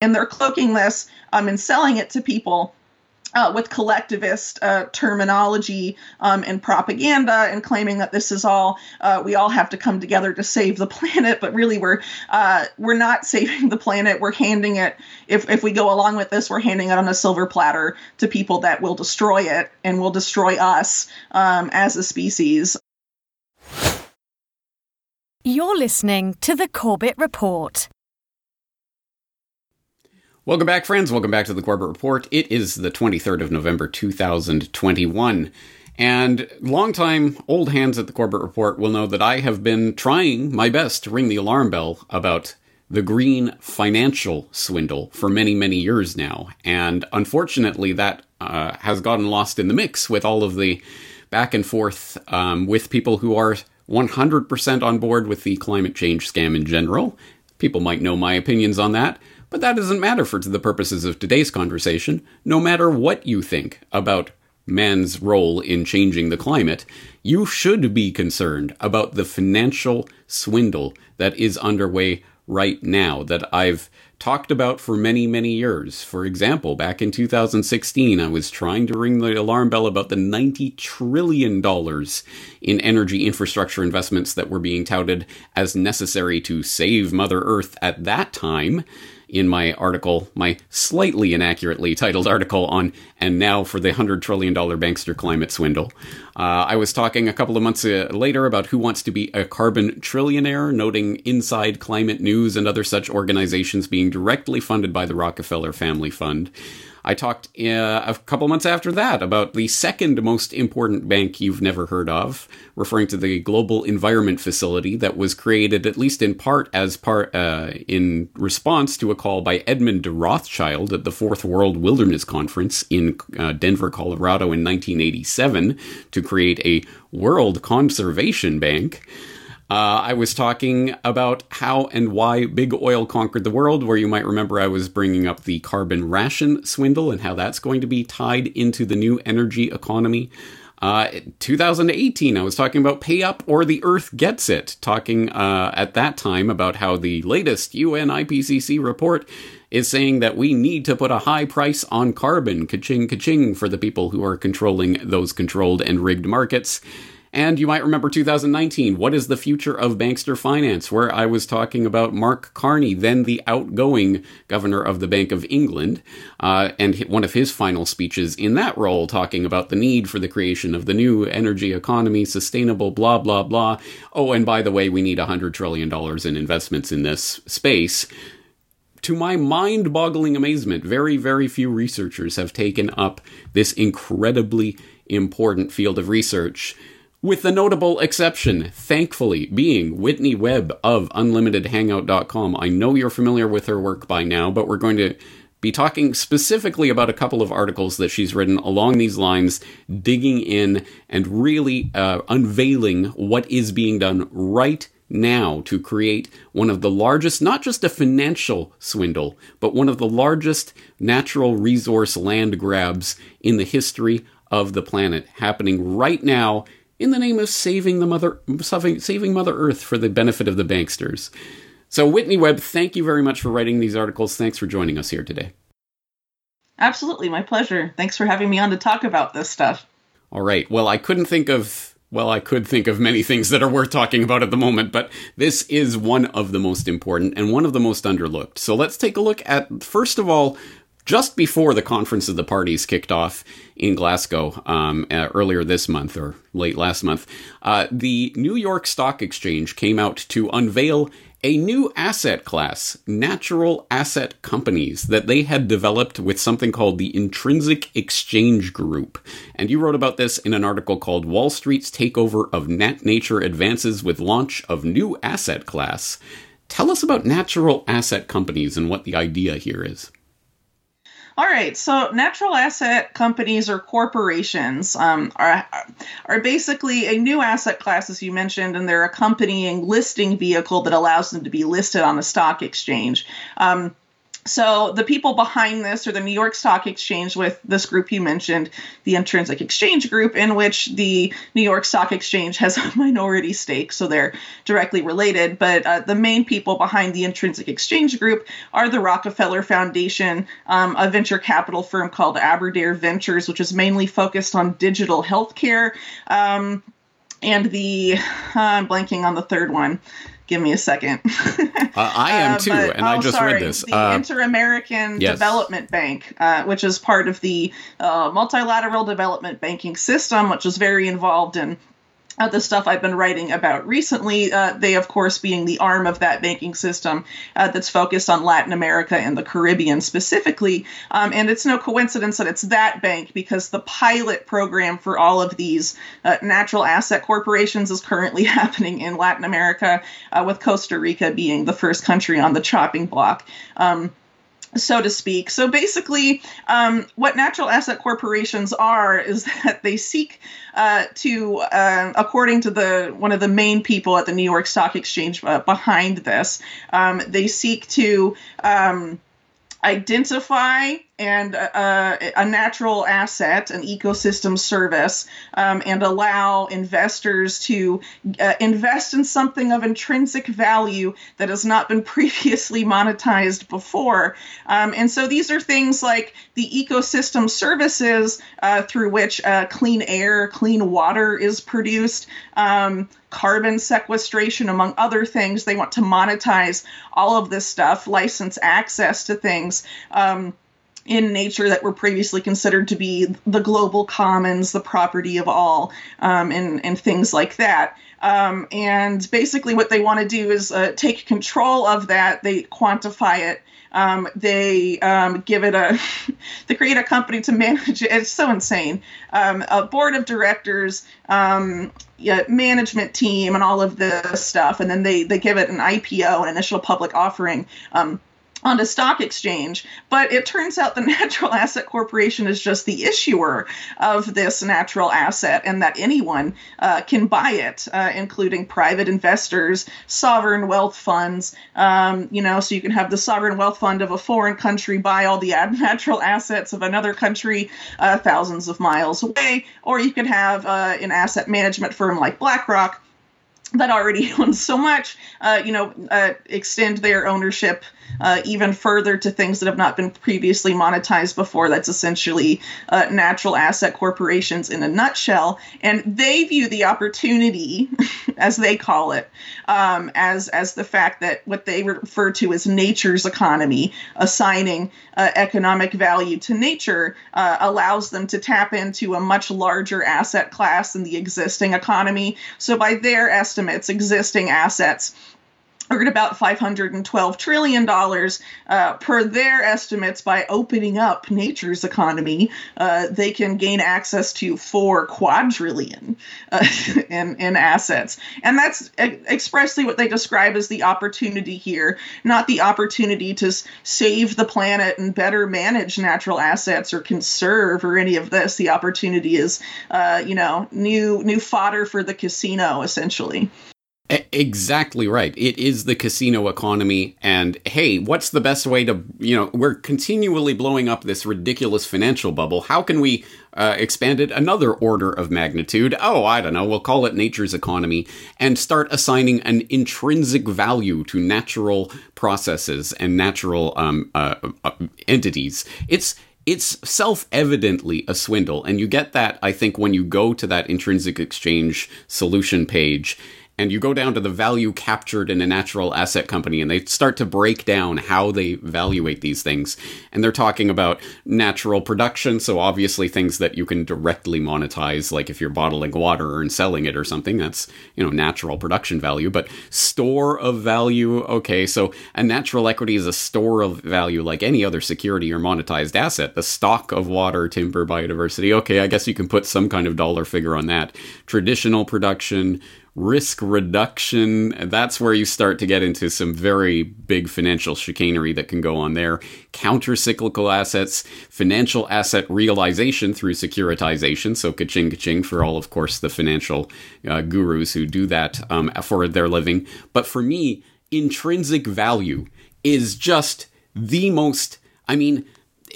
And they're cloaking this um, and selling it to people uh, with collectivist uh, terminology um, and propaganda and claiming that this is all uh, we all have to come together to save the planet but really we're uh, we're not saving the planet. We're handing it if, if we go along with this we're handing it on a silver platter to people that will destroy it and will destroy us um, as a species. You're listening to the corbett report Welcome back, friends. Welcome back to the Corbett Report. It is the 23rd of November, 2021. And longtime old hands at the Corbett Report will know that I have been trying my best to ring the alarm bell about the green financial swindle for many, many years now. And unfortunately, that uh, has gotten lost in the mix with all of the back and forth um, with people who are 100% on board with the climate change scam in general. People might know my opinions on that. But that doesn't matter for the purposes of today's conversation. No matter what you think about man's role in changing the climate, you should be concerned about the financial swindle that is underway right now that I've talked about for many, many years. For example, back in 2016, I was trying to ring the alarm bell about the $90 trillion in energy infrastructure investments that were being touted as necessary to save Mother Earth at that time in my article, my slightly inaccurately titled article on And Now for the $100 Trillion Bankster Climate Swindle. Uh, I was talking a couple of months uh, later about who wants to be a carbon trillionaire, noting Inside Climate News and other such organizations being directly funded by the Rockefeller Family Fund. I talked uh, a couple months after that about the second most important bank you've never heard of, referring to the Global Environment Facility that was created, at least in part, as part uh, in response to a call by Edmund de Rothschild at the Fourth World Wilderness Conference in uh, Denver, Colorado, in 1987, to create a World Conservation Bank. Uh, I was talking about how and why big oil conquered the world, where you might remember I was bringing up the carbon ration swindle and how that's going to be tied into the new energy economy. Uh, 2018, I was talking about pay up or the earth gets it, talking uh, at that time about how the latest UN IPCC report is saying that we need to put a high price on carbon, ka-ching, ka-ching, for the people who are controlling those controlled and rigged markets. And you might remember 2019, What is the Future of Bankster Finance, where I was talking about Mark Carney, then the outgoing governor of the Bank of England, uh, and one of his final speeches in that role, talking about the need for the creation of the new energy economy, sustainable, blah, blah, blah. Oh, and by the way, we need $100 trillion in investments in this space. To my mind boggling amazement, very, very few researchers have taken up this incredibly important field of research with the notable exception, thankfully, being Whitney Webb of UnlimitedHangout.com. I know you're familiar with her work by now, but we're going to be talking specifically about a couple of articles that she's written along these lines, digging in and really uh, unveiling what is being done right now to create one of the largest, not just a financial swindle, but one of the largest natural resource land grabs in the history of the planet happening right now in the name of saving the mother saving, saving mother earth for the benefit of the banksters. So whitney webb thank you very much for writing these articles. Thanks for joining us here today. Absolutely. My pleasure. Thanks for having me on to talk about this stuff. All right. Well i couldn't think of well, I could think of many things that are worth talking about at the moment, but this is one of the most important and one of the most underlooked. So let's take a look at, first of all, just before the Conference of the Parties kicked off in Glasgow um, uh, earlier this month or late last month, uh, the New York Stock Exchange came out to unveil a new asset class, natural asset companies, that they had developed with something called the Intrinsic Exchange Group. And you wrote about this in an article called Wall Street's Takeover of Nat Nature Advances with Launch of New Asset Class. Tell us about natural asset companies and what the idea here is. All right, so natural asset companies or corporations um, are are basically a new asset class, as you mentioned, and they're a accompanying listing vehicle that allows them to be listed on the stock exchange. Um, so the people behind this are the New York Stock Exchange with this group you mentioned, the Intrinsic Exchange Group, in which the New York Stock Exchange has a minority stake, so they're directly related. But uh, the main people behind the Intrinsic Exchange Group are the Rockefeller Foundation, um, a venture capital firm called Aberdare Ventures, which is mainly focused on digital healthcare, um, and the uh, I'm blanking on the third one. Give me a second. uh, I am uh, too, uh, but, and oh, I just sorry, read this. The uh, Inter American yes. Development Bank, uh, which is part of the uh, multilateral development banking system, which is very involved in uh, the stuff I've been writing about recently, uh, they, of course, being the arm of that banking system uh, that's focused on Latin America and the Caribbean specifically. Um, and it's no coincidence that it's that bank because the pilot program for all of these uh, natural asset corporations is currently happening in Latin America, uh, with Costa Rica being the first country on the chopping block. Um, so to speak. So basically, um, what natural asset corporations are is that they seek uh, to, uh, according to the one of the main people at the New York Stock Exchange uh, behind this, um, they seek to um, identify and uh, a natural asset, an ecosystem service, um, and allow investors to uh, invest in something of intrinsic value that has not been previously monetized before. Um, and so these are things like the ecosystem services uh, through which uh, clean air, clean water is produced. Um, carbon sequestration, among other things. They want to monetize all of this stuff, license access to things. Um, in nature that were previously considered to be the global commons, the property of all, um, and, and things like that. Um, and basically, what they want to do is uh, take control of that, they quantify it. Um, they um, give it a, they create a company to manage it. It's so insane. Um, a board of directors, um, yeah, management team, and all of this stuff. And then they, they give it an IPO, an initial public offering. On a stock exchange. But it turns out the Natural Asset Corporation is just the issuer of this natural asset, and that anyone uh, can buy it, uh, including private investors, sovereign wealth funds. Um, you know, so you can have the sovereign wealth fund of a foreign country buy all the natural assets of another country uh, thousands of miles away, or you could have uh, an asset management firm like BlackRock that already owns so much, uh, you know, uh, extend their ownership uh, even further to things that have not been previously monetized before. That's essentially uh, natural asset corporations in a nutshell. And they view the opportunity, as they call it, um, as, as the fact that what they refer to as nature's economy, assigning uh, economic value to nature, uh, allows them to tap into a much larger asset class than the existing economy. So, by their estimates, existing assets earn about $512 trillion uh, per their estimates by opening up nature's economy. Uh, they can gain access to 4 quadrillion uh, in, in assets. And that's expressly what they describe as the opportunity here not the opportunity to save the planet and better manage natural assets or conserve or any of this. The opportunity is uh, you know new new fodder for the casino essentially Exactly right. It is the casino economy. And hey, what's the best way to, you know, we're continually blowing up this ridiculous financial bubble. How can we uh, expand it another order of magnitude? Oh, I don't know. We'll call it nature's economy and start assigning an intrinsic value to natural processes and natural um, uh, uh, entities. It's it's self-evidently a swindle and you get that i think when you go to that intrinsic exchange solution page and you go down to the value captured in a natural asset company and they start to break down how they evaluate these things. And they're talking about natural production so obviously things that you can directly monetize like if you're bottling water and selling it or something that's you know natural production value. But store of value okay so a natural equity is a store of value like any other security or monetized asset. The stock of water timber biodiversity okay i guess you can put some kind of dollar figure on that. Traditional production risk reduction. That's where you start to get into some very big financial chicanery that can go on there. Counter cyclical assets, financial asset realization through securitization. So, ka-ching, ka-ching for all, of course, the financial uh, gurus who do that um, for their living. But for me, intrinsic value is just the most, I mean,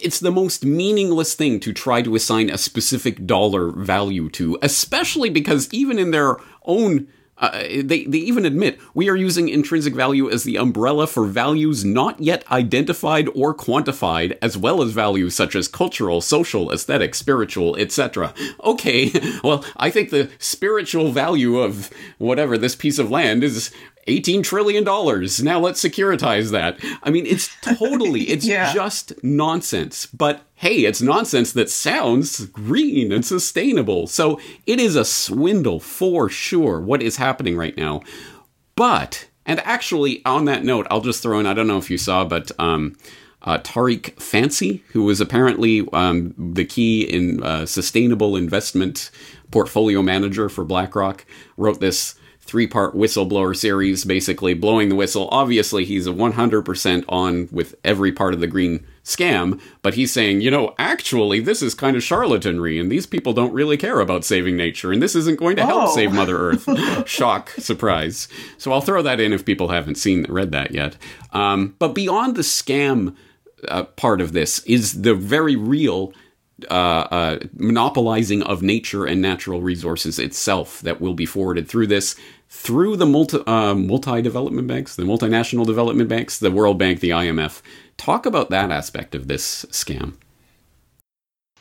it's the most meaningless thing to try to assign a specific dollar value to, especially because even in their own uh, they, they even admit we are using intrinsic value as the umbrella for values not yet identified or quantified, as well as values such as cultural, social, aesthetic, spiritual, etc. Okay, well, I think the spiritual value of whatever this piece of land is $18 trillion. Now let's securitize that. I mean, it's totally, it's yeah. just nonsense. But hey, it's nonsense that sounds green and sustainable. So it is a swindle for sure, what is happening right now. But, and actually, on that note, I'll just throw in, I don't know if you saw, but, um, uh, Tariq Fancy, who was apparently um, the key in uh, sustainable investment portfolio manager for BlackRock, wrote this three part whistleblower series, basically blowing the whistle. Obviously, he's 100% on with every part of the green scam, but he's saying, you know, actually, this is kind of charlatanry, and these people don't really care about saving nature, and this isn't going to help oh. save Mother Earth. Shock, surprise. So I'll throw that in if people haven't seen read that yet. Um, but beyond the scam uh, part of this is the very real uh, uh, monopolizing of nature and natural resources itself that will be forwarded through this through the multi uh, multi development banks, the multinational development banks, the World Bank, the IMF. Talk about that aspect of this scam.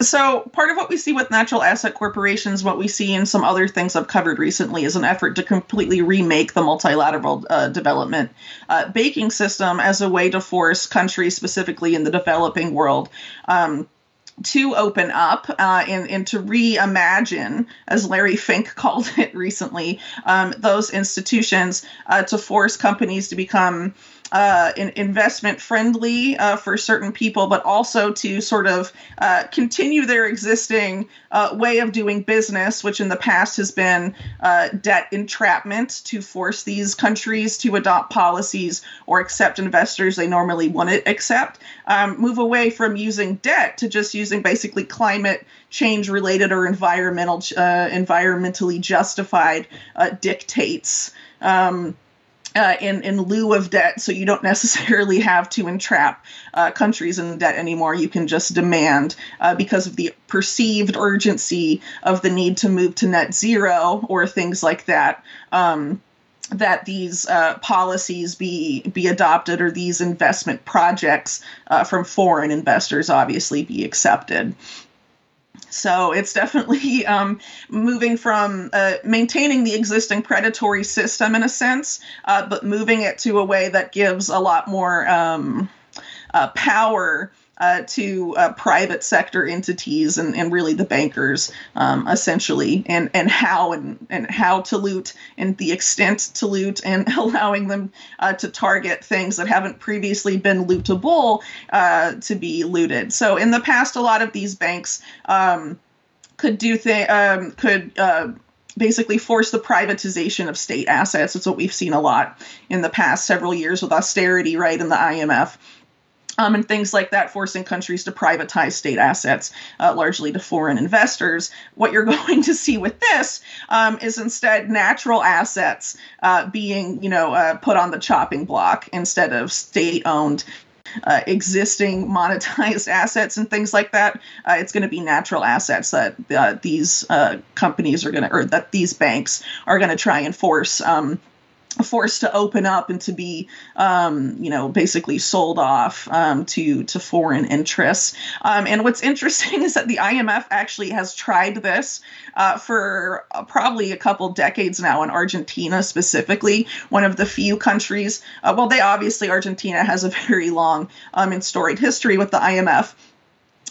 So, part of what we see with natural asset corporations, what we see in some other things I've covered recently, is an effort to completely remake the multilateral uh, development uh, banking system as a way to force countries, specifically in the developing world, um, to open up uh, and, and to reimagine, as Larry Fink called it recently, um, those institutions uh, to force companies to become uh, in, investment friendly uh, for certain people, but also to sort of uh, continue their existing uh, way of doing business, which in the past has been uh, debt entrapment to force these countries to adopt policies or accept investors they normally wouldn't accept. Um, move away from using debt to just using basically climate change related or environmental uh, environmentally justified dictates. Um, uh, in in lieu of debt, so you don't necessarily have to entrap uh, countries in debt anymore. You can just demand uh, because of the perceived urgency of the need to move to net zero or things like that. Um, that these uh, policies be be adopted or these investment projects uh, from foreign investors obviously be accepted. So it's definitely um, moving from uh, maintaining the existing predatory system in a sense, uh, but moving it to a way that gives a lot more um, uh, power uh, to uh, private sector entities and, and really the bankers um, essentially and, and how and, and how to loot and the extent to loot and allowing them uh, to target things that haven't previously been lootable uh, to be looted. So in the past, a lot of these banks um, could do things um, could uh, basically force the privatization of state assets. it's what we've seen a lot in the past several years with austerity, right, and the IMF um, and things like that, forcing countries to privatize state assets uh, largely to foreign investors. What you're going to see with this um, is instead natural assets uh, being, you know, uh, put on the chopping block instead of state-owned. Uh, existing monetized assets and things like that. Uh, it's going to be natural assets that uh, these companies are going to, or that these banks are going to try and force um, forced to open up and to be, um, you know, basically sold off um, to to foreign interests. Um, and what's interesting is that the IMF actually has tried this uh, for uh, probably a couple decades now in Argentina specifically, one of the few countries. Uh, well, they obviously Argentina has a very long um, and storied history with the IMF.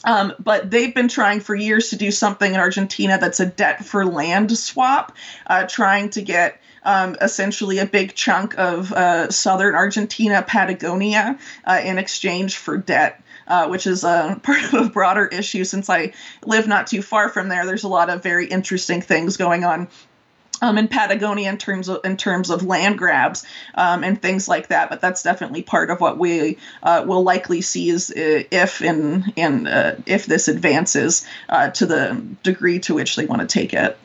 Um, but they've been trying for years to do something in Argentina that's a debt for land swap, uh, trying to get um, essentially a big chunk of uh, southern Argentina, Patagonia, uh, in exchange for debt. Uh, which is a part of a broader issue since I live not too far from there. There's a lot of very interesting things going on um, in Patagonia in terms of in terms of land grabs um, and things like that. But that's definitely part of what we uh, will likely see is uh, if uh, if this advances uh, to the degree to which they want to take it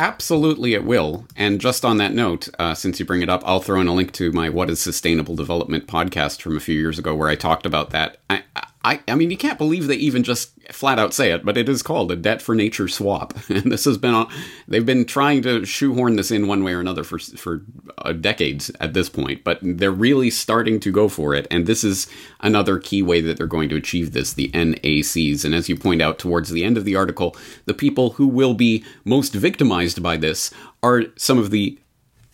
Absolutely, it will. And just on that note, uh, since you bring it up, I'll throw in a link to my "What Is Sustainable Development" podcast from a few years ago, where I talked about that. I, I, I mean, you can't believe they even just flat out say it, but it is called a debt for nature swap, and this has been on. They've been trying to shoehorn this in one way or another for for uh, decades at this point, but they're really starting to go for it, and this is another key way that they're going to achieve this: the NACs. And as you point out towards the end of the article, the people who will be most victimized by this are some of the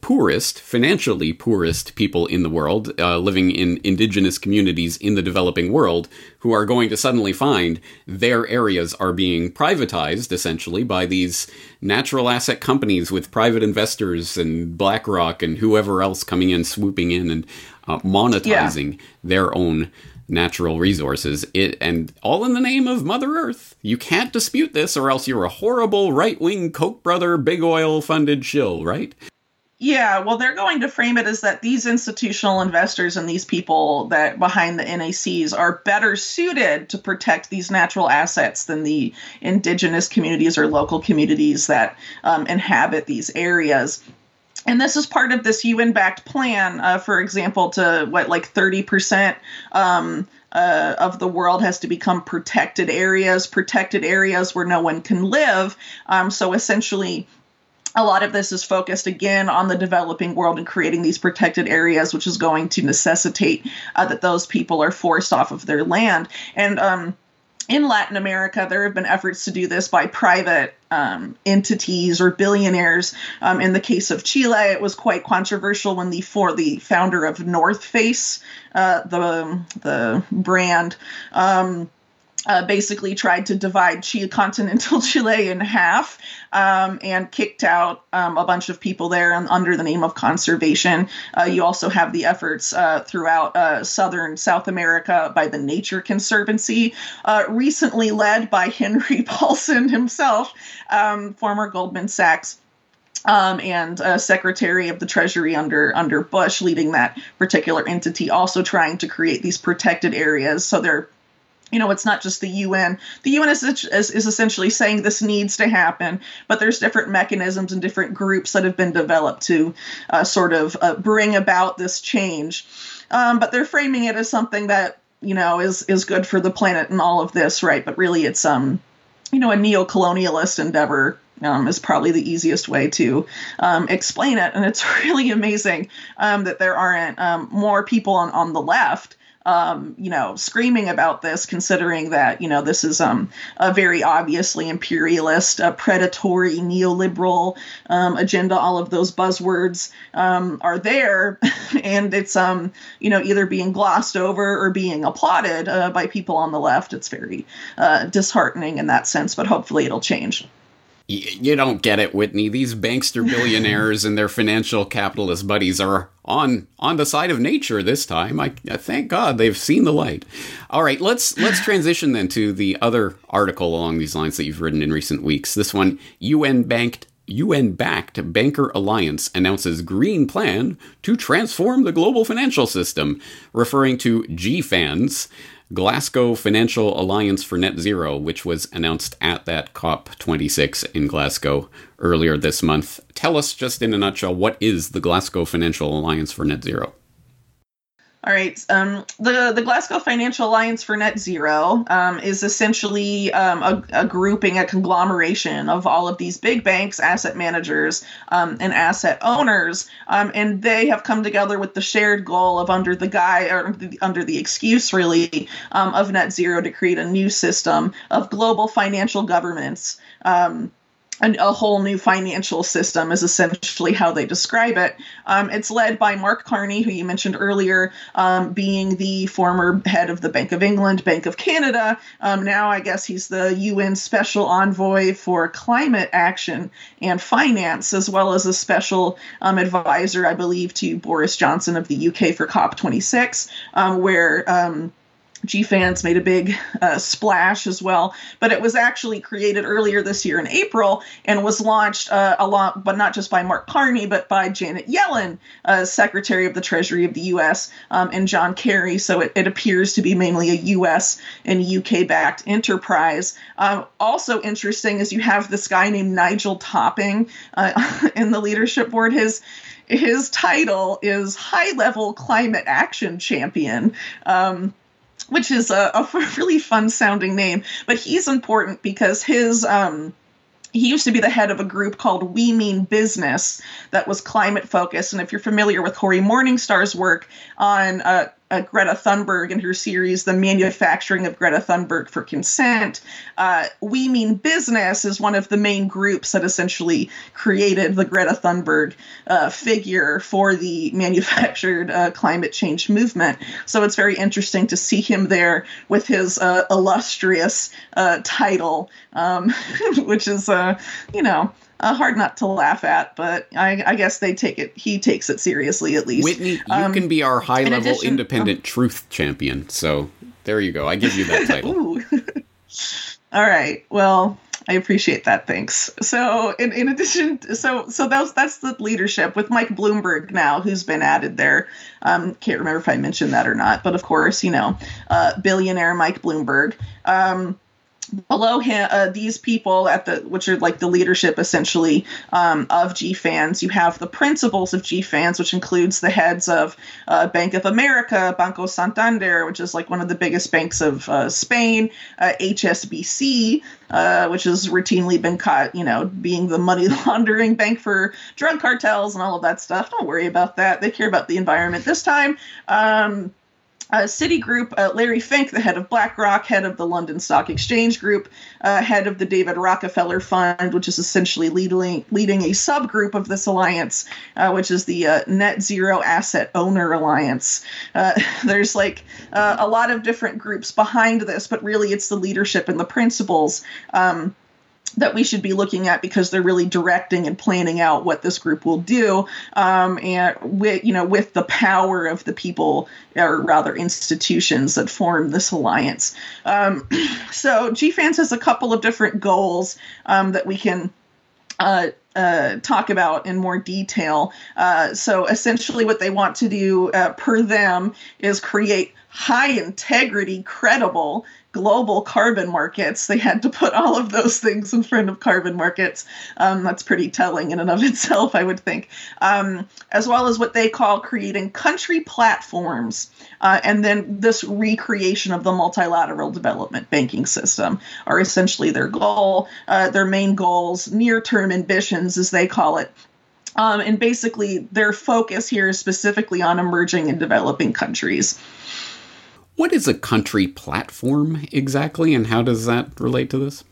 poorest, financially poorest people in the world, uh, living in indigenous communities in the developing world, who are going to suddenly find their areas are being privatized essentially by these natural asset companies with private investors and BlackRock and whoever else coming in, swooping in and uh, monetizing yeah. their own natural resources. It and all in the name of mother earth. You can't dispute this or else you're a horrible right-wing koch brother big oil funded shill right yeah, well, they're going to frame it as that these institutional investors and these people that behind the NACs are better suited to protect these natural assets than the indigenous communities or local communities that um, inhabit these areas. And this is part of this UN backed plan, uh, for example, to what, like 30% um, uh, of the world has to become protected areas, protected areas where no one can live. Um, so essentially, a lot of this is focused again on the developing world and creating these protected areas, which is going to necessitate uh, that those people are forced off of their land. And um, in Latin America, there have been efforts to do this by private um, entities or billionaires. Um, in the case of Chile, it was quite controversial when the for the founder of North Face, uh, the the brand. Uh, basically tried to divide Chile, continental Chile in half um, and kicked out um, a bunch of people there under the name of conservation. Uh, you also have the efforts uh, throughout uh, southern South America by the Nature Conservancy, uh, recently led by Henry Paulson himself, um, former Goldman Sachs. Um, and uh, Secretary of the Treasury under under Bush, leading that particular entity, also trying to create these protected areas. So they're you know, it's not just the UN. The UN is, is, is, essentially saying this needs to happen, but there's different mechanisms and different groups that have been developed to uh, sort of uh, bring about this change. Um, but they're framing it as something that you know is is good for the planet and all of this, right? But really, it's um, you know, a neo-colonialist endeavor um, is probably the easiest way to um, explain it. And it's really amazing um, that there aren't um, more people on, on the left um, you know, screaming about this, considering that, you know, this is um, a very obviously imperialist, uh, predatory, neoliberal um, agenda. All of those buzzwords um, are there, and it's, um, you know, either being glossed over or being applauded uh, by people on the left. It's very uh, disheartening in that sense, but hopefully it'll change you don't get it, Whitney. These bankster billionaires and their financial capitalist buddies are on on the side of nature this time. I, thank God they've seen the light. All right, let's let's transition then to the other article along these lines that you've written in recent weeks. This one, UN banked UN backed Banker Alliance announces green plan to transform the global financial system, referring to GFANZ. Glasgow Financial Alliance for Net Zero, which was announced at that COP26 in Glasgow earlier this month. Tell us just in a nutshell what is the Glasgow Financial Alliance for Net Zero? All right. Um, the the Glasgow Financial Alliance for Net Zero um, is essentially um, a, a, grouping, a conglomeration of all of these big banks, asset managers, um, and asset owners, um, and they have come together with the shared goal of under the guy or under the excuse really um, of net zero to create a new system of global financial governments. Um, a whole new financial system is essentially how they describe it. Um, it's led by Mark Carney, who you mentioned earlier, um, being the former head of the Bank of England, Bank of Canada. Um, now, I guess he's the UN Special Envoy for Climate Action and Finance, as well as a special um, advisor, I believe, to Boris Johnson of the UK for COP26, um, where um, fans made a big uh, splash as well. But it was actually created earlier this year in April and was launched uh, lot. but not just by Mark Carney, but by Janet Yellen, uh, Secretary of the Treasury of the U.S., um, and John Kerry. So it, it, appears to be mainly a U.S. and UK backed enterprise. Um, also interesting is you have this guy named Nigel Topping uh, in the leadership board. His his title is High Level Climate Action Champion. Um, which is a, a, really fun sounding name, but he's important because his um, he used to be the head of a group called We Mean Business that was climate focused. And if you're familiar with Cory Morningstar's work on uh, uh, Greta Thunberg and her series, The Manufacturing of Greta Thunberg for Consent. Uh, we Mean Business is one of the main groups that essentially created the Greta Thunberg uh, figure for the manufactured uh, climate change movement. So it's very interesting to see him there with his uh, illustrious uh, title, um, which is, you know, uh, hard not to laugh at, but I, I, guess they take it. He takes it seriously, at least. Whitney, you um, can be our high level addition, independent um, truth champion. So there you go. I give you that title. All right. Well, I appreciate that. Thanks. So, in, in addition, so so that's that's the leadership with Mike Bloomberg now, who's been added there. Um, can't remember if I mentioned that or not, but of course, you know, uh, billionaire Mike Bloomberg. Um, below him uh, these people at the which are like the leadership essentially um, of GFANZ you have the principals of GFANZ which includes the heads of uh, bank of america banco santander which is like one of the biggest banks of uh, spain hsbc uh, uh, which has routinely been caught you know being the money laundering bank for drug cartels and all of that stuff. Don't worry about that. They care about the environment this time. Um, uh, Citigroup, uh, Larry Fink, the head of BlackRock, head of the London Stock Exchange Group, uh, head of the David Rockefeller Fund, which is essentially leading, leading a subgroup of this alliance, uh, which is the uh, Net Zero Asset Owner Alliance. Uh, there's like a lot of different groups behind this, but really it's the leadership and the principles. Um, that we should be looking at because they're really directing and planning out what this group will do um, and with you know with the power of the people or rather institutions that form this alliance um, so GFANZ has a couple of different goals um, that we can uh, uh, talk about in more detail. Uh, so essentially, what they want to do uh, per them is create high integrity, credible global carbon markets. They had to put all of those things in front of carbon markets. Um, that's pretty telling in and of itself, I would think. Um, as well as what they call creating country platforms. Uh, and then this recreation of the multilateral development banking system are essentially their goal. Uh, their main goals, near term ambitions, as they call it, um, and basically, their focus here is specifically on emerging and developing countries. What is a country platform exactly, and how does that relate to this?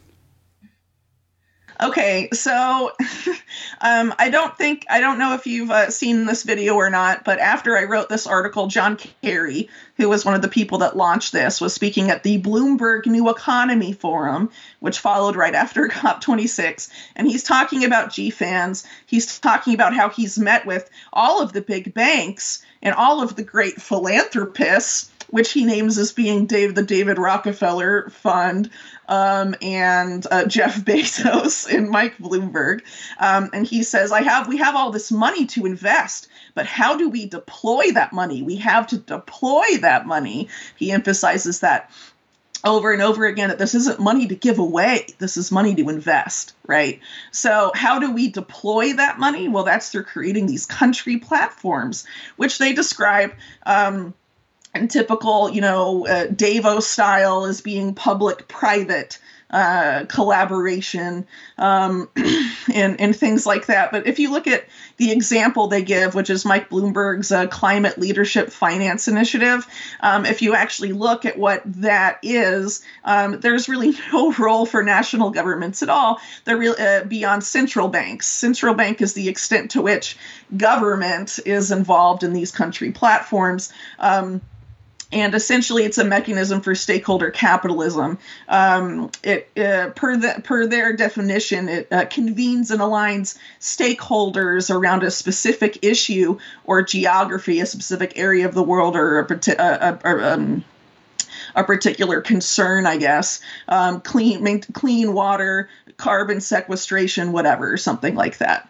Okay, so um, I don't think I don't know if you've uh, seen this video or not, but after I wrote this article, John Kerry, who was one of the people that launched this, was speaking at the Bloomberg New Economy Forum, which followed right after COP26, and he's talking about GFANZ. He's talking about how he's met with all of the big banks and all of the great philanthropists which he names as being Dave the David Rockefeller Fund, um, and uh, Jeff Bezos and Mike Bloomberg. Um, and he says, "I have we have all this money to invest, but how do we deploy that money? We have to deploy that money." He emphasizes that over and over again that this isn't money to give away this is money to invest right so how do we deploy that money well that's through creating these country platforms which they describe um, and typical, you know, uh, Davos style as being public private uh, collaboration um, and, and things like that. But if you look at the example they give, which is Mike Bloomberg's uh, Climate Leadership Finance Initiative, um, if you actually look at what that is, um, there's really no role for national governments at all. They're really uh, beyond central banks. Central bank is the extent to which government is involved in these country platforms. Um, and essentially it's a mechanism for stakeholder capitalism. Um, it uh, per the, per their definition, it uh, convenes and aligns stakeholders around a specific issue or geography, a specific area of the world, or a, a, a, um, a particular concern, I guess. Um, clean, clean water, carbon sequestration, whatever, something like that.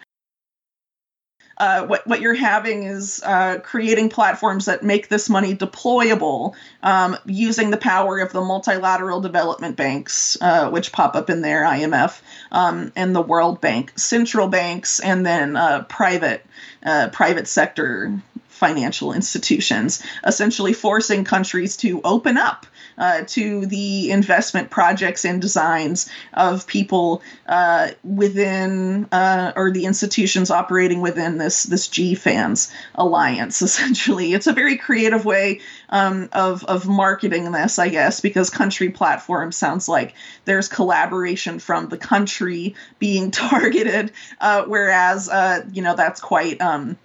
Uh, what what you're having is uh, creating platforms that make this money deployable um, using the power of the multilateral development banks, uh, which pop up in there, IMF um, and the World Bank, central banks, and then uh, private uh, private sector financial institutions, essentially forcing countries to open up uh, to the investment projects and designs of people uh, within uh, or the institutions operating within this this GFANZ alliance. Essentially, it's a very creative way um, of of marketing this, I guess, because country platform sounds like there's collaboration from the country being targeted, uh, whereas uh, you know that's quite. Um,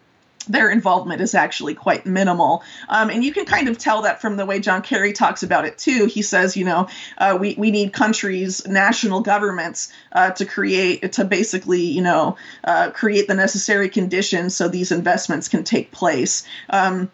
their involvement is actually quite minimal. Um, and you can kind of tell that from the way John Kerry talks about it too. He says, you know, uh, we, we need countries, national governments uh, to create, to basically, you know, uh, create the necessary conditions so these investments can take place. Um,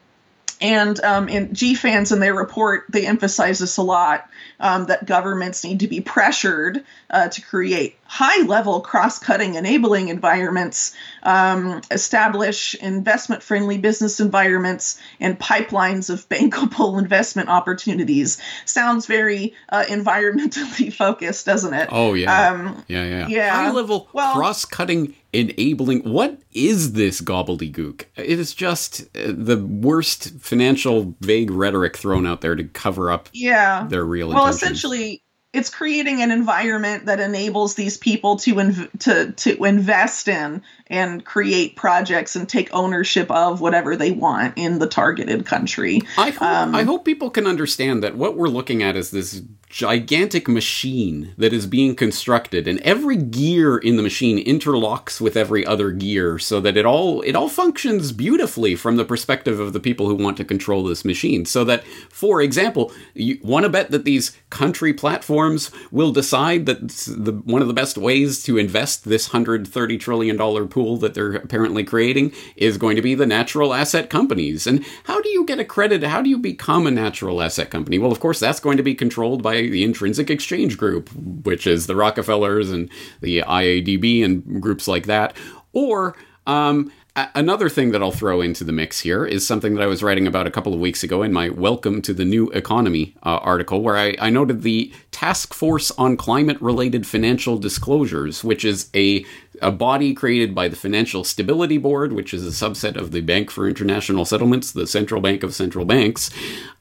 and um, in GFANZ in their report, they emphasize this a lot um, that governments need to be pressured uh, to create high level cross cutting enabling environments, um, establish investment friendly business environments, and pipelines of bankable investment opportunities. Sounds very uh, environmentally focused, doesn't it? Oh, yeah. Um, yeah, yeah. yeah. High level well, cross cutting enabling. What is this gobbledygook? It is just uh, the worst financial vague rhetoric thrown out there to cover up yeah. their real well, intentions. essentially, it's creating an environment that enables these people to inv- to to invest in and create projects and take ownership of whatever they want in the targeted country. I hope, um, I hope people can understand that what we're looking at is this gigantic machine that is being constructed and every gear in the machine interlocks with every other gear so that it all it all functions beautifully from the perspective of the people who want to control this machine so that for example you want to bet that these country platforms will decide that the one of the best ways to invest this 130 trillion dollar pool that they're apparently creating is going to be the natural asset companies. And how do you get accredited? How do you become a natural asset company? Well, of course, that's going to be controlled by the Intrinsic Exchange Group, which is the Rockefellers and the IADB and groups like that. Or um, Another thing that I'll throw into the mix here is something that I was writing about a couple of weeks ago in my Welcome to the New Economy uh, article, where I, I noted the Task Force on Climate Related Financial Disclosures, which is a a body created by the Financial Stability Board, which is a subset of the Bank for International Settlements, the central bank of central banks,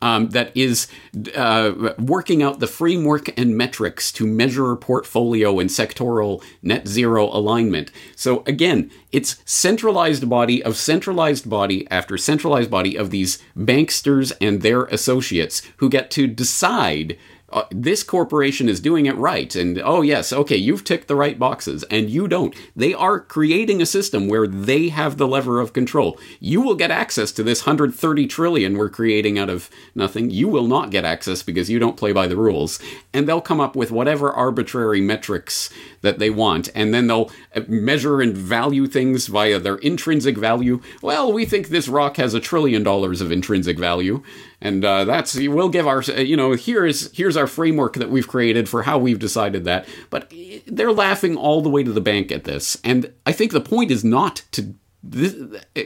um, that is uh, working out the framework and metrics to measure portfolio and sectoral net zero alignment. So again, it's centralized body of centralized body after centralized body of these banksters and their associates who get to decide uh, this corporation is doing it right. And oh yes okay you've ticked the right boxes and you don't. They are creating a system where they have the lever of control. You will get access to this 130 trillion we're creating out of nothing. You will not get access because you don't play by the rules. And they'll come up with whatever arbitrary metrics that they want and then they'll uh, measure and value things via their intrinsic value. Well we think this rock has a trillion dollars of intrinsic value and uh, that's we'll give our you know here's here's our framework that we've created for how we've decided that. But they're laughing all the way to the bank at this. And i think the point is not to this,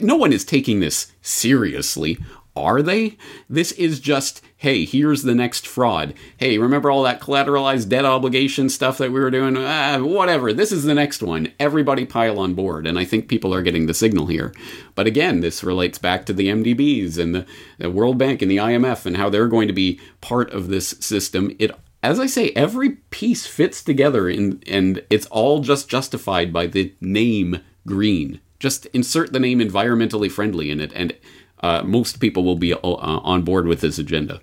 no one is taking this seriously are they? This is just, hey, here's the next fraud. Hey, remember all that collateralized debt obligation stuff that we were doing? Ah, whatever. This is the next one. Everybody pile on board. And I think people are getting the signal here. But again, this relates back to the MDBs and the, the World Bank and the IMF and how they're going to be part of this system. It as I say, every piece fits together in, and it's all just justified by the name green. Just insert the name environmentally friendly in it, and uh, most people will be uh, on board with this agenda.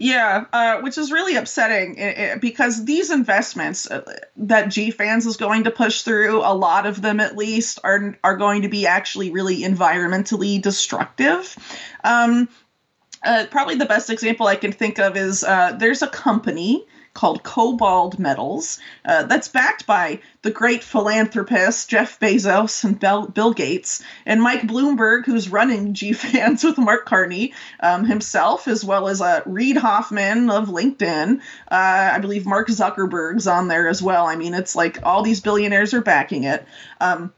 Yeah, uh, which is really upsetting because these investments uh, that GFANZ is going to push through, a lot of them at least, are are going to be actually really environmentally destructive. Um, uh, probably the best example I can think of is uh, there's a company called KoBold Metals uh, that's backed by the great philanthropists Jeff Bezos and Bill Gates and Mike Bloomberg, who's running GFANZ with Mark Carney um, himself, as well as uh, Reid Hoffman of LinkedIn. Uh, I believe Mark Zuckerberg's on there as well. I mean, it's like all these billionaires are backing it. Um,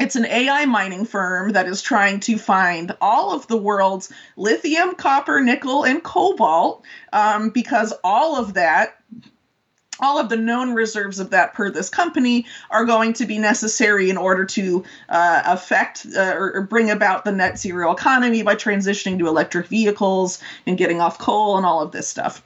it's an AI mining firm that is trying to find all of the world's lithium, copper, nickel, and cobalt um, because all of that all of the known reserves of that per this company are going to be necessary in order to uh, affect uh, or, bring about the net zero economy by transitioning to electric vehicles and getting off coal and all of this stuff.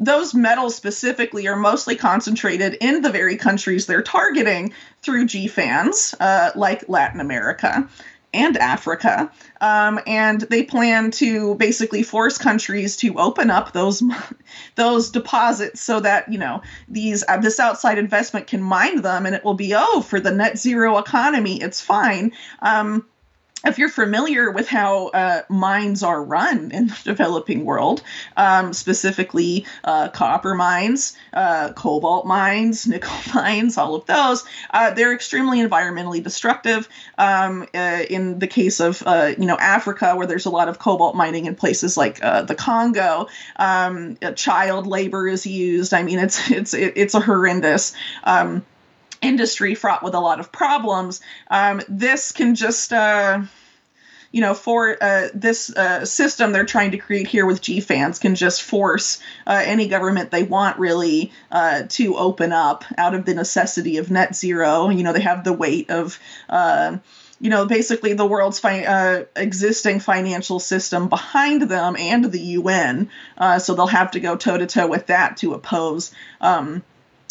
Those metals specifically are mostly concentrated in the very countries they're targeting through GFANZ, uh, like Latin America and Africa. Um, and they plan to basically force countries to open up those those deposits so that you know these uh, this outside investment can mine them, and it will be oh for the net zero economy, it's fine. Um, if you're familiar with how uh, mines are run in the developing world, um, specifically uh, copper mines, uh, cobalt mines, nickel mines, all of those, uh, they're extremely environmentally destructive. Um, uh, in the case of uh, you know Africa, where there's a lot of cobalt mining in places like the Congo, um, child labor is used. I mean, it's it's it's a horrendous. Um, industry fraught with a lot of problems, um, this can just, uh, you know, for uh, this uh, system they're trying to create here with GFANZ can just force uh, any government they want really uh, to open up out of the necessity of net zero. You know, they have the weight of uh, you know, basically the world's fi- uh, existing financial system behind them and the UN. Uh, so they'll have to go toe to toe with that to oppose um,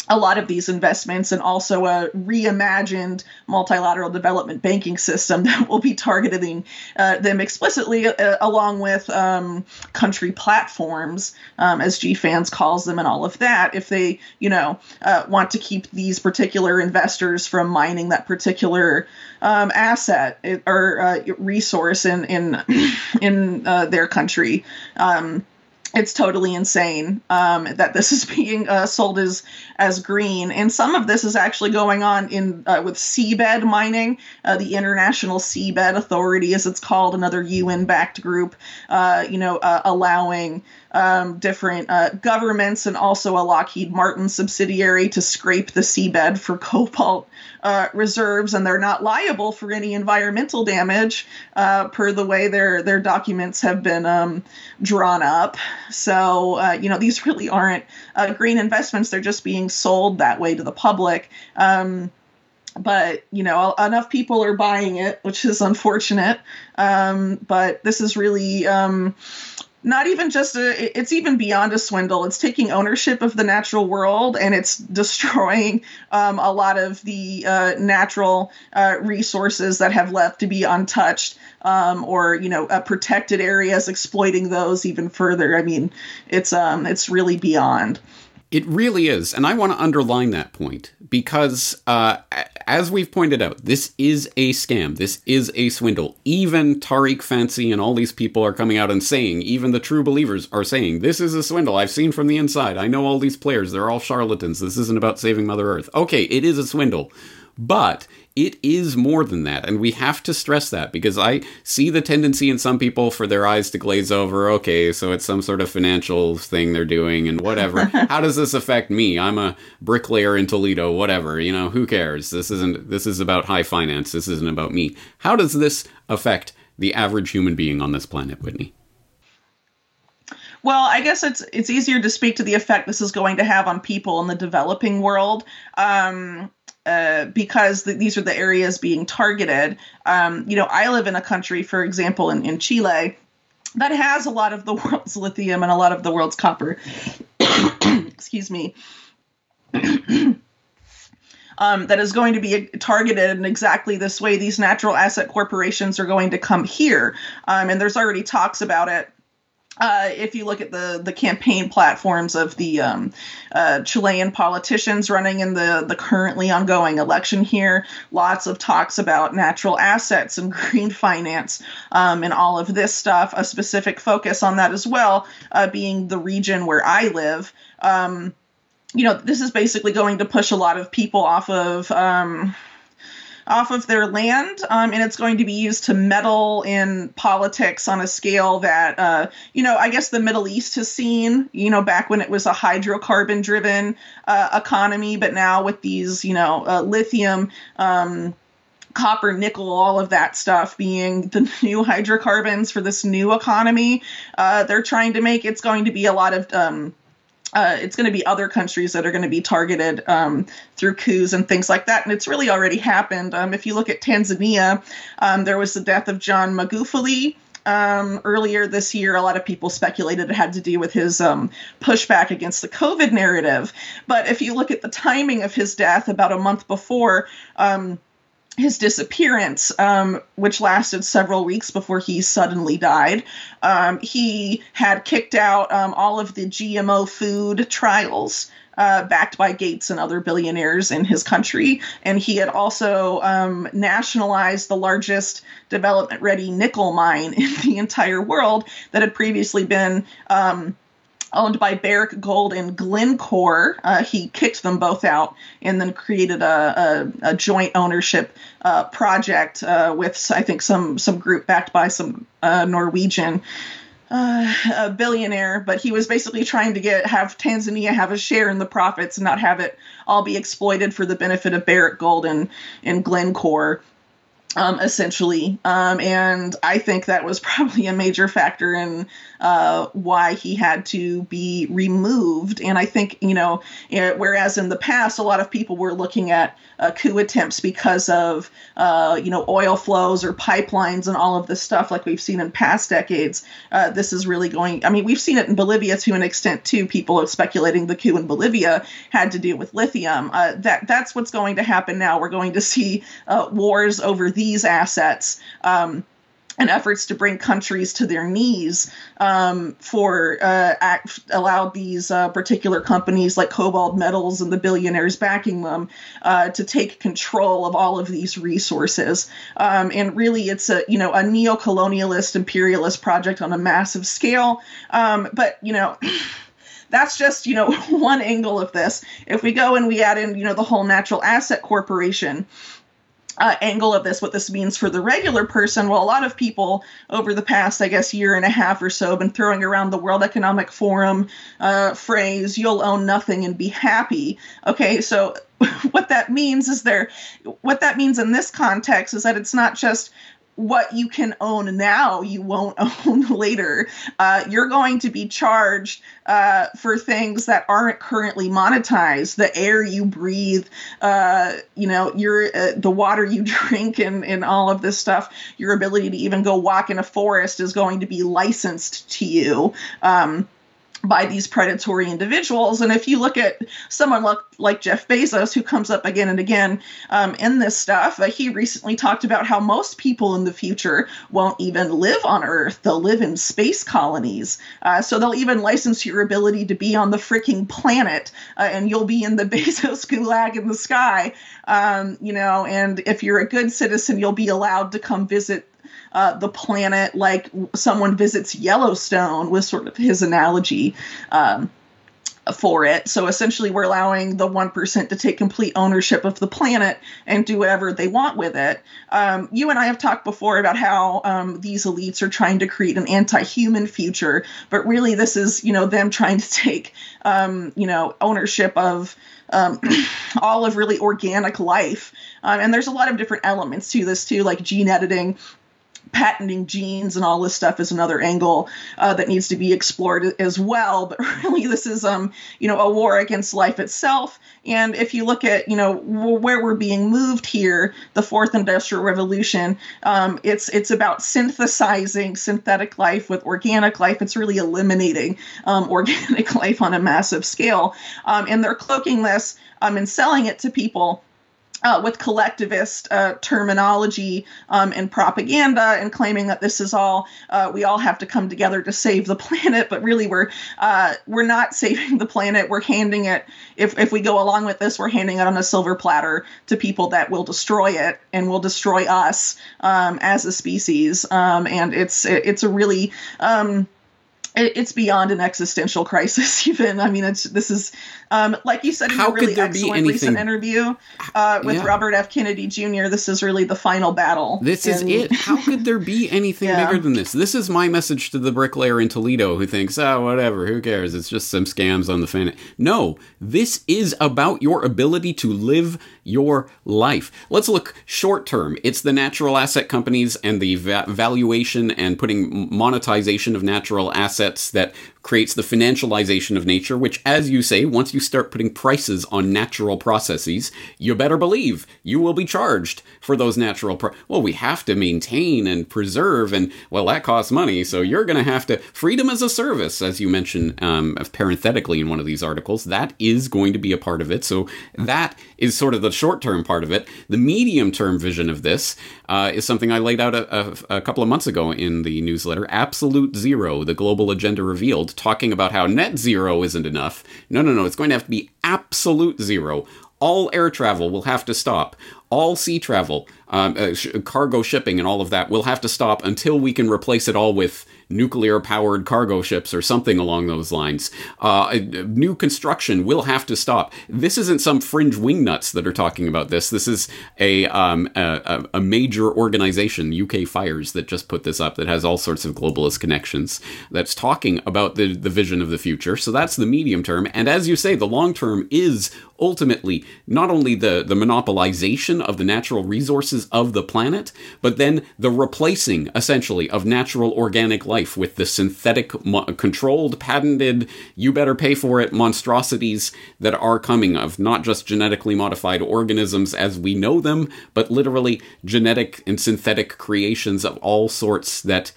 a lot of these investments and also a reimagined multilateral development banking system that will be targeting uh, them explicitly uh, along with um, country platforms um, as GFANZ calls them and all of that if they you know uh, want to keep these particular investors from mining that particular um, asset or uh, resource in in in uh, their country. Um, it's totally insane um, that this is being uh, sold as as green, and some of this is actually going on in uh, with seabed mining, uh, the International Seabed Authority, as it's called, another UN-backed group, uh, you know, uh, allowing um, different uh, governments and also a Lockheed Martin subsidiary to scrape the seabed for cobalt uh, reserves, and they're not liable for any environmental damage uh, per the way their their documents have been um, drawn up. So uh, you know these really aren't uh, green investments; they're just being sold that way to the public. Um, but you know enough people are buying it which is unfortunate um, but this is really um, not even just a it's even beyond a swindle. It's taking ownership of the natural world and it's destroying um, a lot of the uh, natural uh, resources that have left to be untouched um, or you know uh, protected areas exploiting those even further. I mean it's um it's really beyond. It really is. And I want to underline that point because, uh, as we've pointed out, this is a scam. This is a swindle. Even Tariq Fancy and all these people are coming out and saying, even the true believers are saying, this is a swindle. I've seen from the inside. I know all these players. They're all charlatans. This isn't about saving Mother Earth. Okay, it is a swindle. But it is more than that. And we have to stress that because I see the tendency in some people for their eyes to glaze over. Okay, so it's some sort of financial thing they're doing and whatever. How does this affect me? I'm a bricklayer in Toledo, whatever. You know, who cares? This isn't, this is about high finance. This isn't about me. How does this affect the average human being on this planet, Whitney? Well, I guess it's it's easier to speak to the effect this is going to have on people in the developing world. Um, uh, because the, these are the areas being targeted. Um, you know, I live in a country, for example, in, in Chile, that has a lot of the world's lithium and a lot of the world's copper. Excuse me. um, that is going to be targeted in exactly this way. These natural asset corporations are going to come here. Um, and there's already talks about it uh, if you look at the the campaign platforms of the um, uh, Chilean politicians running in the the currently ongoing election here, lots of talks about natural assets and green finance um, and all of this stuff. A specific focus on that as well, uh, being the region where I live. Um, you know, this is basically going to push a lot of people off of um, off of their land, um, and it's going to be used to meddle in politics on a scale that, uh, you know, I guess the Middle East has seen, you know, back when it was a hydrocarbon driven uh, economy, but now with these, you know, uh, lithium. Um, copper, nickel, all of that stuff being the new hydrocarbons for this new economy. Uh, they're trying to make it's going to be a lot of um, uh, it's going to be other countries that are going to be targeted um, through coups and things like that. And it's really already happened. Um, if you look at Tanzania, um, there was the death of John Magufuli. Um, earlier this year, a lot of people speculated it had to do with his um, pushback against the COVID narrative. But if you look at the timing of his death, about a month before, um, his disappearance, um, which lasted several weeks before he suddenly died, um, he had kicked out um, all of the GMO food trials. Uh, backed by Gates and other billionaires in his country. And he had also um, nationalized the largest development ready nickel mine in the entire world that had previously been um, owned by Barrick Gold and Glencore. Uh, he kicked them both out and then created a, a, a joint ownership uh, project uh, with, I think, some some group backed by some uh, Norwegian. Uh, billionaire, but he was basically trying to get have Tanzania have a share in the profits and not have it all be exploited for the benefit of Barrick Gold and, and Glencore um, essentially. Um, and I think that was probably a major factor in uh, why he had to be removed. And I think, you know, it, whereas in the past, a lot of people were looking at uh, coup attempts because of, uh, you know, oil flows or pipelines and all of this stuff, like we've seen in past decades, uh, this is really going. I mean, we've seen it in Bolivia to an extent too. People are speculating the coup in Bolivia had to do with lithium. Uh, that that's what's going to happen now. We're going to see wars over these assets um, and efforts to bring countries to their knees um, for uh, act, allow these uh, particular companies like KoBold Metals and the billionaires backing them uh, to take control of all of these resources. Um, and really, it's a you know a neo-colonialist imperialist project on a massive scale. Um, but you know. that's just you know one angle of this if we go and we add in you know the whole natural asset corporation uh, angle of this, what this means for the regular person. Well, a lot of people over the past, I guess, year and a half or so, have been throwing around the World Economic Forum uh, phrase, you'll own nothing and be happy. Okay, so what that means is there, what that means in this context is that it's not just what you can own now you won't own later. Uh, you're going to be charged uh, for things that aren't currently monetized. The air you breathe uh, you know your uh, the water you drink and, and all of this stuff. Your ability to even go walk in a forest is going to be licensed to you. Um, by these predatory individuals. And if you look at someone like, like Jeff Bezos, who comes up again and again um, in this stuff, uh, he recently talked about how most people in the future won't even live on Earth. They'll live in space colonies. Uh, so they'll even license your ability to be on the freaking planet, uh, and you'll be in the Bezos gulag in the sky. Um, you know, and if you're a good citizen, you'll be allowed to come visit uh, the planet like someone visits Yellowstone, was sort of his analogy. Um, for it. So essentially, we're allowing the 1% to take complete ownership of the planet and do whatever they want with it. Um, you and I have talked before about how um, these elites are trying to create an anti human future, but really, this is, you know, them trying to take, um, you know, ownership of. Um, all of really organic life. Um, and there's a lot of different elements to this, too, like gene editing, patenting genes and all this stuff is another angle uh, that needs to be explored as well. But really, this is um, you know a war against life itself. And if you look at you know where we're being moved here, the fourth industrial revolution, um, it's it's about synthesizing synthetic life with organic life. It's really eliminating um, organic life on a massive scale, um, and they're cloaking this um, and selling it to people uh, with collectivist uh, terminology um, and propaganda and claiming that this is all uh, we all have to come together to save the planet but really we're uh, we're not saving the planet. We're handing it if, if we go along with this we're handing it on a silver platter to people that will destroy it and will destroy us um, as a species. Um, and it's it's a really um, it's beyond an existential crisis even i mean it's this is um, like you said in How a really could there be excellent recent interview uh, with Yeah. robert f kennedy jr this is really the final battle This is it. How could there be anything Yeah. bigger than this? This is my message to the bricklayer in Toledo who thinks, oh, whatever, who cares? It's just some scams on the fan. No, this is about your ability to live your life. Let's look short term. It's the natural asset companies and the va- valuation and putting monetization of natural assets that creates the financialization of nature, which, as you say, once you start putting prices on natural processes, you better believe you will be charged for those natural. Pro- well, we have to maintain and preserve, and well, that costs money, so you're going to have to. Freedom as a service, as you mentioned um, parenthetically in one of these articles, that is going to be a part of it. So that is sort of the short term part of it. The medium term vision of this uh, is something I laid out a, a, a couple of months ago in the newsletter Absolute Zero, the global agenda revealed, talking about how net zero isn't enough. No, no, no, it's going to have to be absolute zero. All air travel will have to stop. All sea travel, um, uh, sh- cargo shipping, and all of that will have to stop until we can replace it all with nuclear powered cargo ships or something along those lines. Uh, new construction will have to stop. This isn't some fringe wingnuts that are talking about this. This is a, um, a- a major organization, UK Fires, that just put this up that has all sorts of globalist connections that's talking about the, the vision of the future. So that's the medium term. And as you say, the long term is ultimately not only the, the monopolization of the natural resources of the planet, but then the replacing, essentially, of natural organic life with the synthetic, mo- controlled, patented, you better pay for it monstrosities that are coming of not just genetically modified organisms as we know them, but literally genetic and synthetic creations of all sorts that.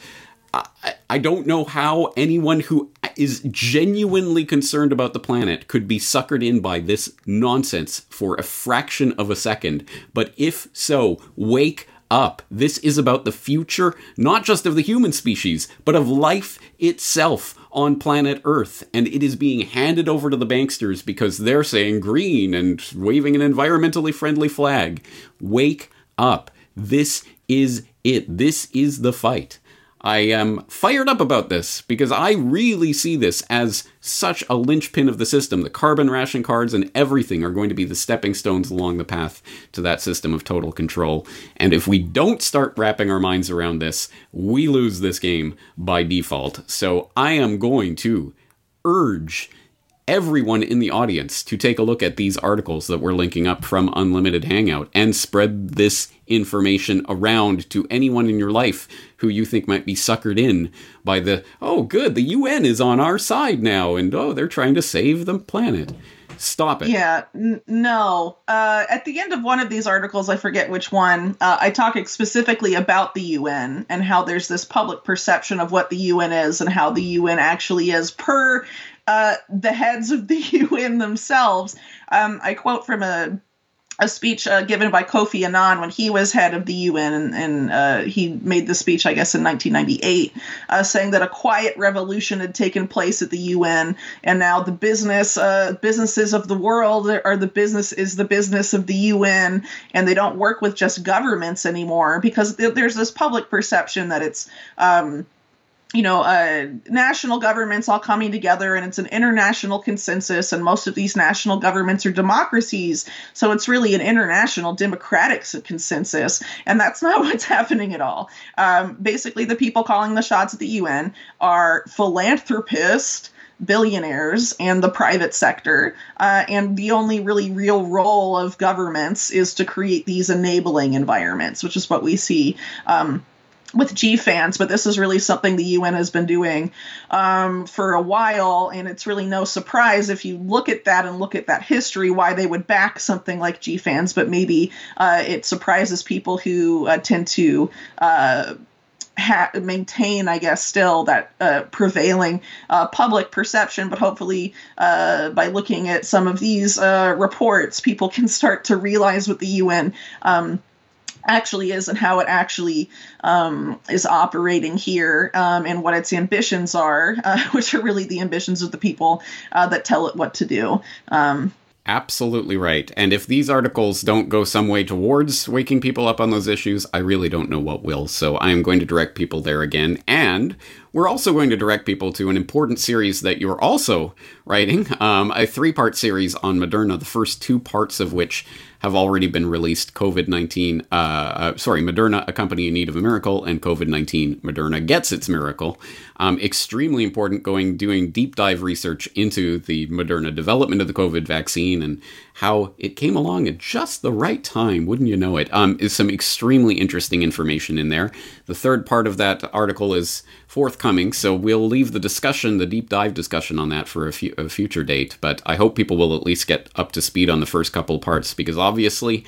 Uh, I- I don't know how anyone who is genuinely concerned about the planet could be suckered in by this nonsense for a fraction of a second. But if so, wake up. This is about the future, not just of the human species, but of life itself on planet Earth. And it is being handed over to the banksters because they're saying green and waving an environmentally friendly flag. Wake up. This is it. This is the fight. I am fired up about this because I really see this as such a linchpin of the system. The carbon ration cards and everything are going to be the stepping stones along the path to that system of total control. And if we don't start wrapping our minds around this, we lose this game by default. So I am going to urge everyone in the audience to take a look at these articles that we're linking up from Unlimited Hangout and spread this information around to anyone in your life who you think might be suckered in by the, oh, good, the UN is on our side now, and oh, they're trying to save the planet. Stop it. Yeah, n- no. Uh, at the end of one of these articles, I forget which one, uh, I talk specifically about the UN and how there's this public perception of what the UN is and how the UN actually is per uh, the heads of the UN themselves. Um, I quote from a a speech uh, given by Kofi Annan when he was head of the UN, and, and uh, he made the speech, I guess, in 1998, uh, saying that a quiet revolution had taken place at the UN, and now the business uh, businesses of the world are the business is the business of the UN, and they don't work with just governments anymore because th- there's this public perception that it's um, you know, uh, national governments all coming together, and it's an international consensus. And most of these national governments are democracies, so it's really an international democratic consensus. And that's not what's happening at all. Um, basically, the people calling the shots at the UN are philanthropists billionaires and the private sector. Uh, and the only really real role of governments is to create these enabling environments, which is what we see. Um, with GFANZ, but this is really something the UN has been doing um, for a while, and it's really no surprise if you look at that and look at that history why they would back something like GFANZ. but maybe uh, it surprises people who uh, tend to. Uh, ha- maintain, I guess, still that uh, prevailing uh, public perception. But hopefully, uh, by looking at some of these uh, reports, people can start to realize what the UN. Um, actually is and how it actually um, is operating here um, and what its ambitions are, uh, which are really the ambitions of the people uh, that tell it what to do. Um, Absolutely right. And if these articles don't go some way towards waking people up on those issues, I really don't know what will. So I am going to direct people there again. And we're also going to direct people to an important series that you're also writing, um, a three part series on Moderna, the first two parts of which have already been released COVID 19, uh, uh, sorry, Moderna, a company in need of a miracle, and COVID 19, Moderna gets its miracle. Um, extremely important going, doing deep dive research into the Moderna development of the COVID vaccine and how it came along at just the right time, wouldn't you know it? Um, is some extremely interesting information in there. The third part of that article is forthcoming, so we'll leave the discussion, the deep dive discussion on that for a, fu- a future date. But I hope people will at least get up to speed on the first couple parts because obviously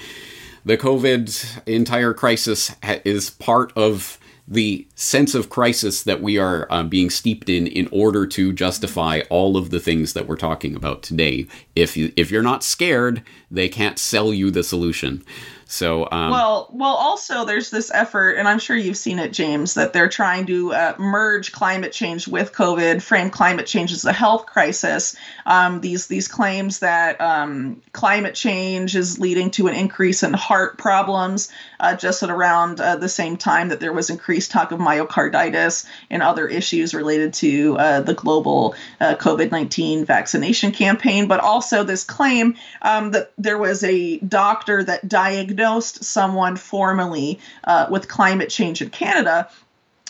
the COVID entire crisis ha- is part of the sense of crisis that we are uh, being steeped in in order to justify all of the things that we're talking about today. If you, if you're not scared, they can't sell you the solution. So um, well, well, also there's this effort, and I'm sure you've seen it, James, that they're trying to uh, merge climate change with COVID, frame climate change as a health crisis. Um, these these claims that um, climate change is leading to an increase in heart problems, uh, just at around uh, the same time that there was increased talk of myocarditis and other issues related to uh, the global uh, COVID-19 vaccination campaign, but also this claim um, that there was a doctor that diagnosed diagnosed someone formally uh, with climate change in Canada.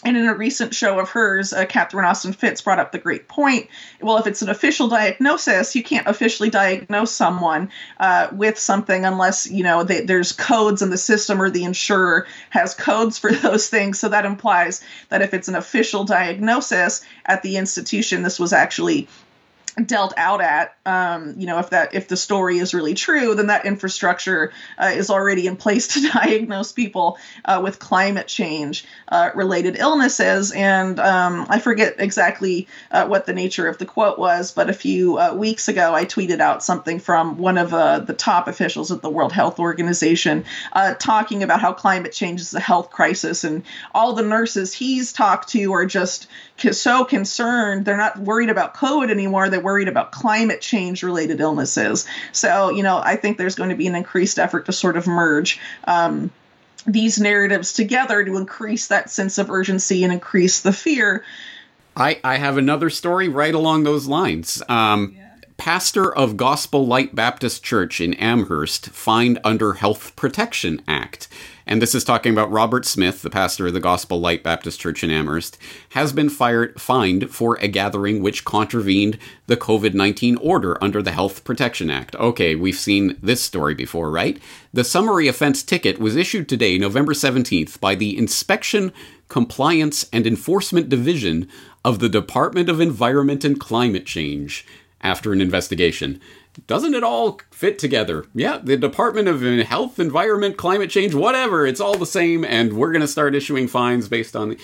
And in a recent show of hers, uh, Catherine Austin Fitts brought up the great point. Well, if it's an official diagnosis, you can't officially diagnose someone uh, with something unless you know they, there's codes in the system or the insurer has codes for those things. So that implies that if it's an official diagnosis at the institution, this was actually dealt out at um, you know if that if the story is really true then that infrastructure uh, is already in place to diagnose people uh, with climate change uh, related illnesses. And um, i forget exactly uh, what the nature of the quote was but a few uh, weeks ago i tweeted out something from one of uh, the top officials at the world health organization talking about how climate change is a health crisis. And all the nurses he's talked to are just so concerned they're not worried about covid anymore they're worried about climate change related illnesses. So, you know, I think there's going to be an increased effort to sort of merge. Um, these narratives together to increase that sense of urgency and increase the fear. I, I have another story right along those lines. Um, yeah. Pastor of Gospel Light Baptist Church in Amherst fined under Health Protection Act and this is talking about Robert Smith, the pastor of the Gospel Light Baptist Church in Amherst, has been fired, fined for a gathering which contravened the COVID 19 order under the Health Protection Act. Okay, we've seen this story before, right? The summary offense ticket was issued today, November 17th, by the Inspection, Compliance, and Enforcement Division of the Department of Environment and Climate Change after an investigation doesn't it all fit together? Yeah, the Department of Health, Environment, Climate Change, whatever, it's all the same, and we're going to start issuing fines based on.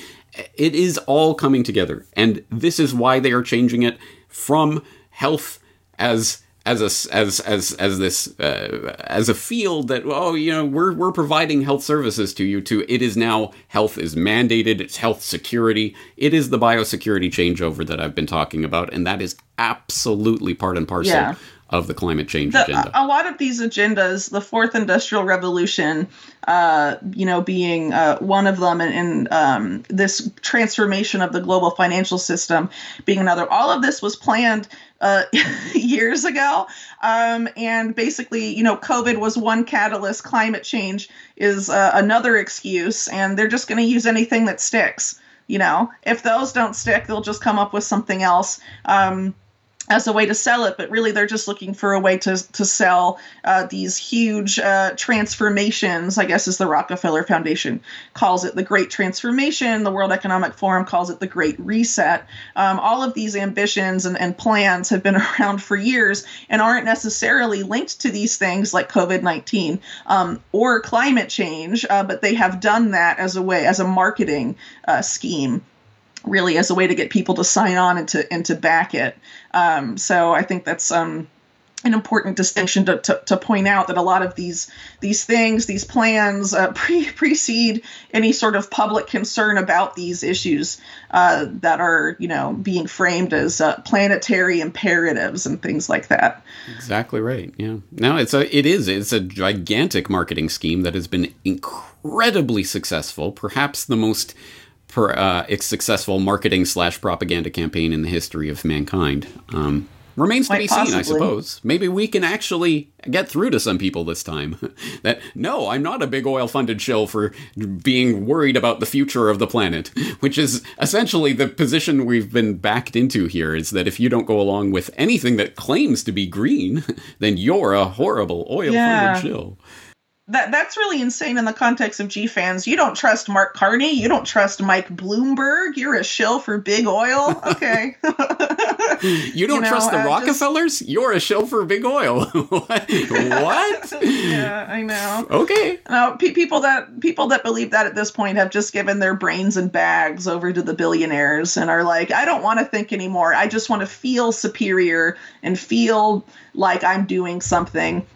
It is all coming together, and this is why they are changing it from health as as a as as as this uh, as a field that oh you know we're we're providing health services to you to it is now health is mandated it's health security it is the biosecurity changeover that I've been talking about and that is absolutely part and parcel yeah of the climate change the, agenda. A lot of these agendas, the fourth industrial revolution, uh, you know, being uh, one of them, and, and um, this transformation of the global financial system being another. All of this was planned uh, years ago, um, and basically, you know, COVID was one catalyst. Climate change is uh, another excuse, and they're just going to use anything that sticks. You know, if those don't stick, they'll just come up with something else. Um, as a way to sell it, but really they're just looking for a way to to sell uh, these huge uh, transformations. I guess as the Rockefeller Foundation calls it, the Great Transformation. The World Economic Forum calls it the Great Reset. Um, all of these ambitions and, and plans have been around for years and aren't necessarily linked to these things like COVID nineteen um, or climate change, uh, but they have done that as a way as a marketing uh, scheme really as a way to get people to sign on and to and to back it. Um, so I think that's um, an important distinction to, to, to, point out that a lot of these these things, these plans, uh, pre- precede any sort of public concern about these issues uh, that are you know being framed as uh, planetary imperatives and things like that. Exactly right. Yeah. Now it's a it is it's a gigantic marketing scheme that has been incredibly successful, perhaps the most per, uh, successful marketing slash propaganda campaign in the history of mankind. Um, remains to be possibly. seen, I suppose. Maybe we can actually get through to some people this time. that no, I'm not a big oil funded shill for being worried about the future of the planet, which is essentially the position we've been backed into here is that if you don't go along with anything that claims to be green, then you're a horrible oil funded yeah. shill that that's really insane in the context of GFANZ. You don't trust Mark Carney. You don't trust Mike Bloomberg. You're a shill for big oil. Okay. you don't you know, trust the Rockefellers. Just... You're a shill for big oil. what? what? yeah, I know. Okay. Now, pe- people that people that believe that at this point have just given their brains and bags over to the billionaires and are like, I don't want to think anymore. I just want to feel superior and feel like I'm doing something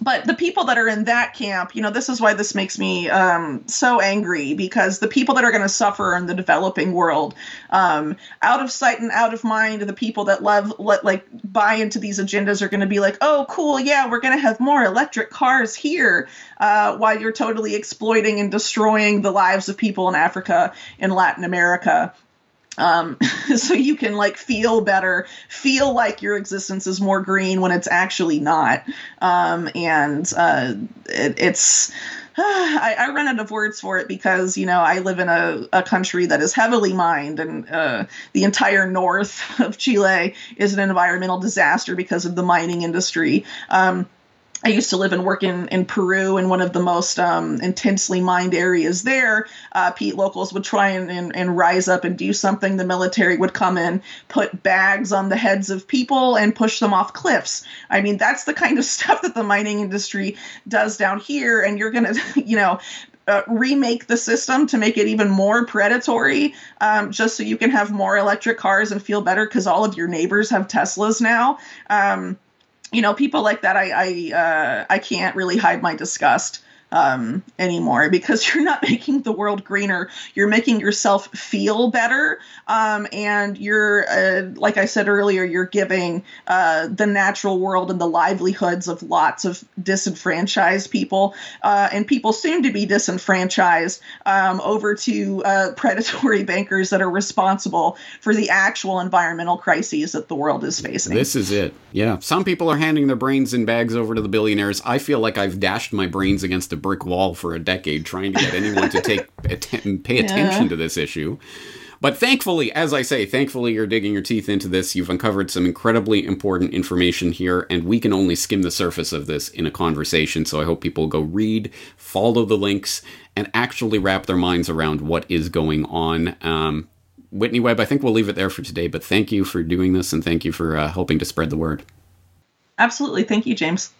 but the people that are in that camp, you know, this is why this makes me um, so angry because the people that are going to suffer in the developing world, um, out of sight and out of mind, the people that love, let, like, buy into these agendas are going to be like, oh, cool, yeah, we're going to have more electric cars here, uh, while you're totally exploiting and destroying the lives of people in Africa and Latin America um, so you can like feel better, feel like your existence is more green when it's actually not. Um, and uh, it, it's I, I, run out of words for it because you know I live in a, a country that is heavily mined, and uh, the entire north of Chile is an environmental disaster because of the mining industry. Um, I used to live and work in, in Peru in one of the most um, intensely mined areas there. Uh, Pete locals would try and, and, and, rise up and do something. The military would come in, put bags on the heads of people, and push them off cliffs. I mean, that's the kind of stuff that the mining industry does down here. And you're going to, you know, uh, remake the system to make it even more predatory, um, just so you can have more electric cars and feel better because all of your neighbors have Teslas now. Um, you know, people like that, I I uh, I can't really hide my disgust um, anymore because you're not making the world greener. You're making yourself feel better. Um, and you're, uh, like I said earlier, you're giving uh, the natural world and the livelihoods of lots of disenfranchised people uh, and people soon to be disenfranchised um, over to uh, predatory bankers that are responsible for the actual environmental crises that the world is facing. This is it. Yeah. Some people are handing their brains in bags over to the billionaires. I feel like I've dashed my brains against a brick wall for a decade trying to get anyone to take att- pay attention yeah. to this issue. But thankfully, as I say, thankfully you're digging your teeth into this. You've uncovered some incredibly important information here, and we can only skim the surface of this in a conversation. So I hope people go read, follow the links, and actually wrap their minds around what is going on. Um, Whitney Webb, I think we'll leave it there for today, but thank you for doing this and thank you for uh, helping to spread the word. Absolutely. Thank you, James.